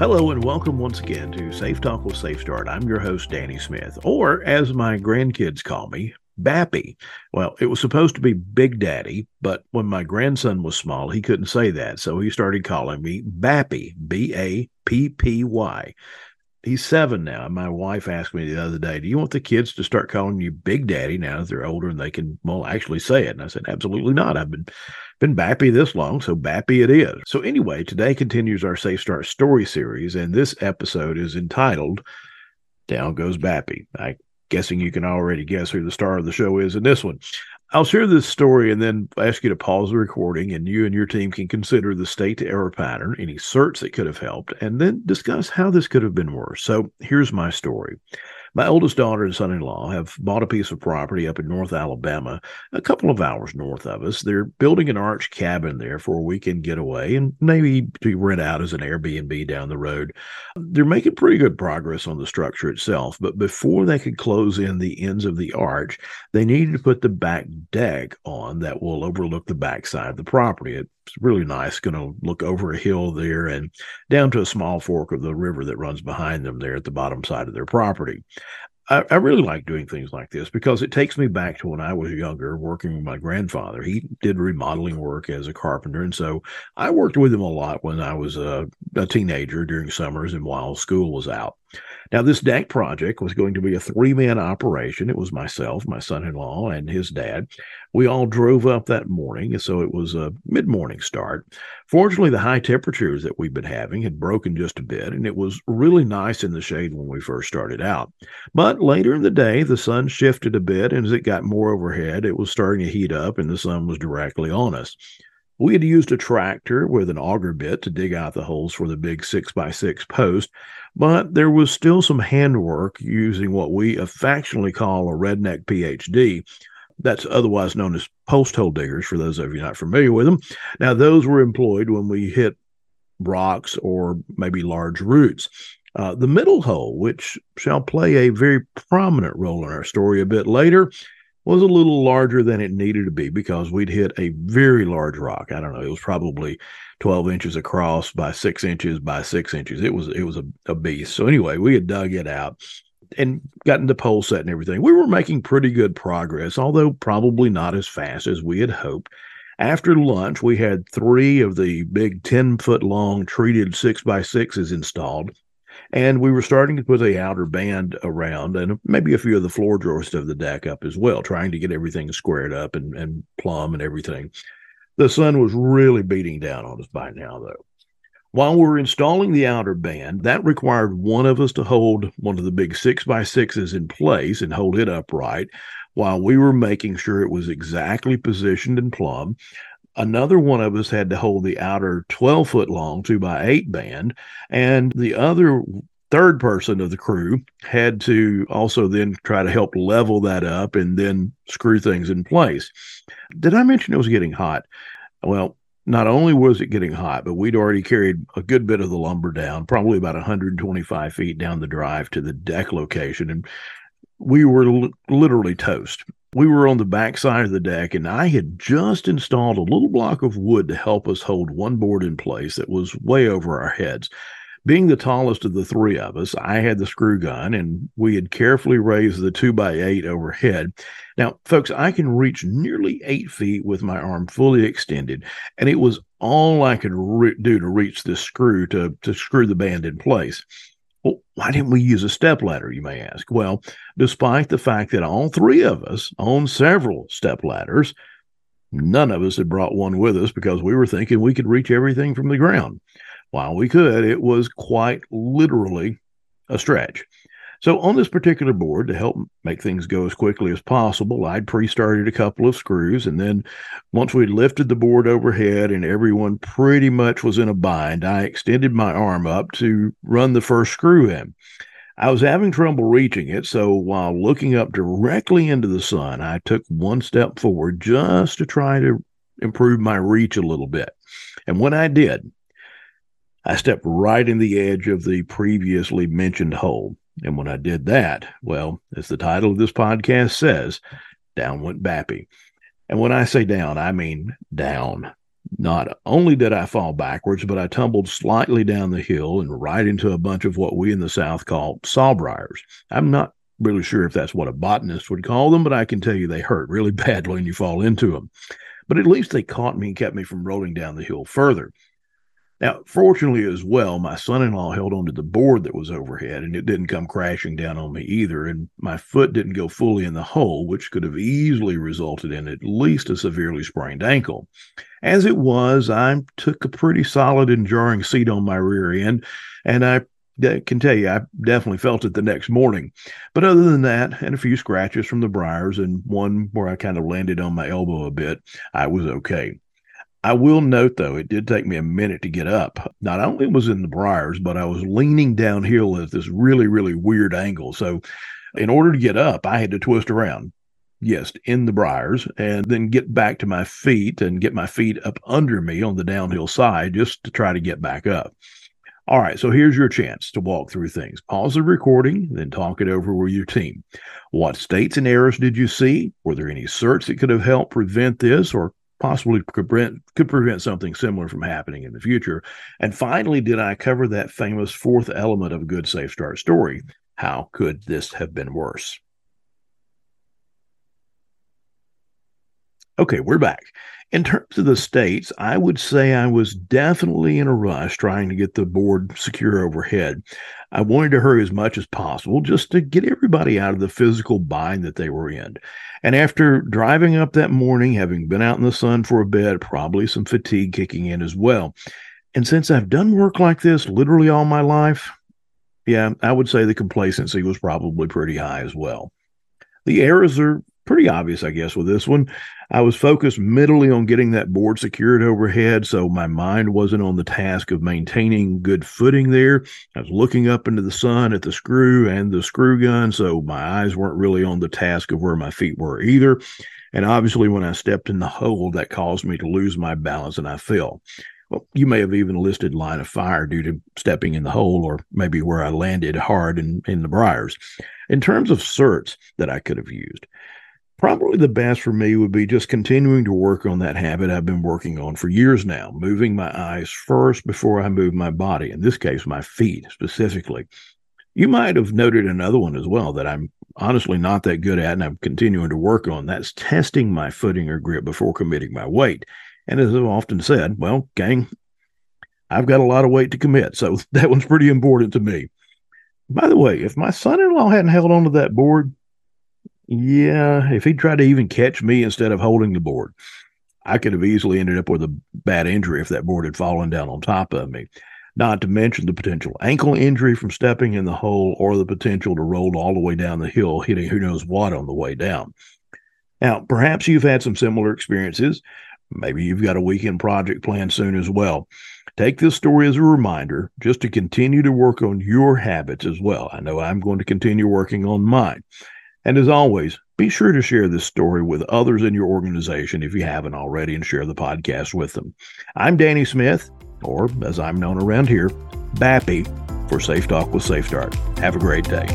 Hello and welcome once again to Safe Talk with Safe Start. I'm your host, Danny Smith, or as my grandkids call me, Bappy. Well, it was supposed to be Big Daddy, but when my grandson was small, he couldn't say that. So he started calling me Bappy, B A P P Y he's seven now. My wife asked me the other day, "Do you want the kids to start calling you Big Daddy now that they're older and they can well actually say it?" And I said, "Absolutely not. I've been been Bappy this long, so Bappy it is." So anyway, today continues our Safe Start story series, and this episode is entitled "Down Goes Bappy." I guessing you can already guess who the star of the show is in this one. I'll share this story and then ask you to pause the recording, and you and your team can consider the state to error pattern, any certs that could have helped, and then discuss how this could have been worse. So here's my story. My oldest daughter and son in law have bought a piece of property up in North Alabama, a couple of hours north of us. They're building an arch cabin there for a weekend getaway and maybe to rent out as an Airbnb down the road. They're making pretty good progress on the structure itself, but before they could close in the ends of the arch, they needed to put the back deck on that will overlook the backside of the property. It's really nice, going to look over a hill there and down to a small fork of the river that runs behind them there at the bottom side of their property. I, I, really like doing things like this because it takes me back to when I was younger working with my grandfather. He did remodeling work as a carpenter. And so I worked with him a lot when I was a, a teenager during summers and while school was out. Now, this deck project was going to be a three man operation. It was myself, my son in law, and his dad. We all drove up that morning, so it was a mid morning start. Fortunately, the high temperatures that we've been having had broken just a bit, and it was really nice in the shade when we first started out. But later in the day, the sun shifted a bit, and as it got more overhead, it was starting to heat up, and the sun was directly on us. We had used a tractor with an auger bit to dig out the holes for the big six by six post, but there was still some handwork using what we affectionately call a redneck PhD. That's otherwise known as post hole diggers, for those of you not familiar with them. Now, those were employed when we hit rocks or maybe large roots. Uh, the middle hole, which shall play a very prominent role in our story a bit later, was a little larger than it needed to be because we'd hit a very large rock. I don't know, it was probably 12 inches across by six inches by six inches. It was it was a, a beast. So anyway, we had dug it out and gotten the pole set and everything. We were making pretty good progress, although probably not as fast as we had hoped. After lunch, we had three of the big 10 foot long treated six by sixes installed and we were starting to put the outer band around and maybe a few of the floor joists of the deck up as well, trying to get everything squared up and, and plumb and everything. The sun was really beating down on us by now, though. While we were installing the outer band, that required one of us to hold one of the big six by sixes in place and hold it upright while we were making sure it was exactly positioned and plumb another one of us had to hold the outer 12 foot long two by eight band and the other third person of the crew had to also then try to help level that up and then screw things in place did i mention it was getting hot well not only was it getting hot, but we'd already carried a good bit of the lumber down, probably about 125 feet down the drive to the deck location. And we were l- literally toast we were on the back side of the deck and I had just installed a little block of wood to help us hold one board in place that was way over our heads. Being the tallest of the three of us, I had the screw gun and we had carefully raised the two by eight overhead. Now, folks, I can reach nearly eight feet with my arm fully extended, and it was all I could re- do to reach this screw to, to screw the band in place. Well, why didn't we use a step ladder, you may ask? Well, despite the fact that all three of us own several step ladders, none of us had brought one with us because we were thinking we could reach everything from the ground. While we could, it was quite literally a stretch. So on this particular board, to help make things go as quickly as possible, I'd pre-started a couple of screws, and then once we'd lifted the board overhead and everyone pretty much was in a bind, I extended my arm up to run the first screw in. I was having trouble reaching it, so while looking up directly into the sun, I took one step forward just to try to improve my reach a little bit. And when I did, I stepped right in the edge of the previously mentioned hole. And when I did that, well, as the title of this podcast says, down went Bappy. And when I say down, I mean down. Not only did I fall backwards, but I tumbled slightly down the hill and right into a bunch of what we in the South call sawbriars. I'm not really sure if that's what a botanist would call them, but I can tell you they hurt really badly when you fall into them. But at least they caught me and kept me from rolling down the hill further. Now, fortunately, as well, my son in law held onto the board that was overhead and it didn't come crashing down on me either. And my foot didn't go fully in the hole, which could have easily resulted in at least a severely sprained ankle. As it was, I took a pretty solid and jarring seat on my rear end, and I can tell you, I definitely felt it the next morning. But other than that, and a few scratches from the briars and one where I kind of landed on my elbow a bit, I was okay. I will note, though, it did take me a minute to get up. Not only was in the briars, but I was leaning downhill at this really, really weird angle. So, in order to get up, I had to twist around. Yes, in the briars, and then get back to my feet and get my feet up under me on the downhill side just to try to get back up. All right, so here's your chance to walk through things. Pause the recording, then talk it over with your team. What states and errors did you see? Were there any certs that could have helped prevent this or possibly could prevent, could prevent something similar from happening in the future. And finally, did I cover that famous fourth element of a good safe start story? How could this have been worse? Okay, we're back. In terms of the states, I would say I was definitely in a rush trying to get the board secure overhead. I wanted to hurry as much as possible just to get everybody out of the physical bind that they were in. And after driving up that morning, having been out in the sun for a bit, probably some fatigue kicking in as well. And since I've done work like this literally all my life, yeah, I would say the complacency was probably pretty high as well. The errors are pretty obvious, I guess, with this one. I was focused mentally on getting that board secured overhead, so my mind wasn't on the task of maintaining good footing there. I was looking up into the sun at the screw and the screw gun, so my eyes weren't really on the task of where my feet were either. And obviously, when I stepped in the hole, that caused me to lose my balance and I fell. Well, you may have even listed line of fire due to stepping in the hole or maybe where I landed hard in, in the briars. In terms of certs that I could have used, Probably the best for me would be just continuing to work on that habit I've been working on for years now, moving my eyes first before I move my body, in this case, my feet specifically. You might have noted another one as well that I'm honestly not that good at and I'm continuing to work on. That's testing my footing or grip before committing my weight. And as I've often said, well, gang, I've got a lot of weight to commit. So that one's pretty important to me. By the way, if my son in law hadn't held onto that board, yeah, if he tried to even catch me instead of holding the board, I could have easily ended up with a bad injury if that board had fallen down on top of me. Not to mention the potential ankle injury from stepping in the hole or the potential to roll all the way down the hill, hitting who knows what on the way down. Now, perhaps you've had some similar experiences. Maybe you've got a weekend project planned soon as well. Take this story as a reminder just to continue to work on your habits as well. I know I'm going to continue working on mine. And as always, be sure to share this story with others in your organization if you haven't already and share the podcast with them. I'm Danny Smith, or as I'm known around here, Bappy for Safe Talk with Safe Start. Have a great day.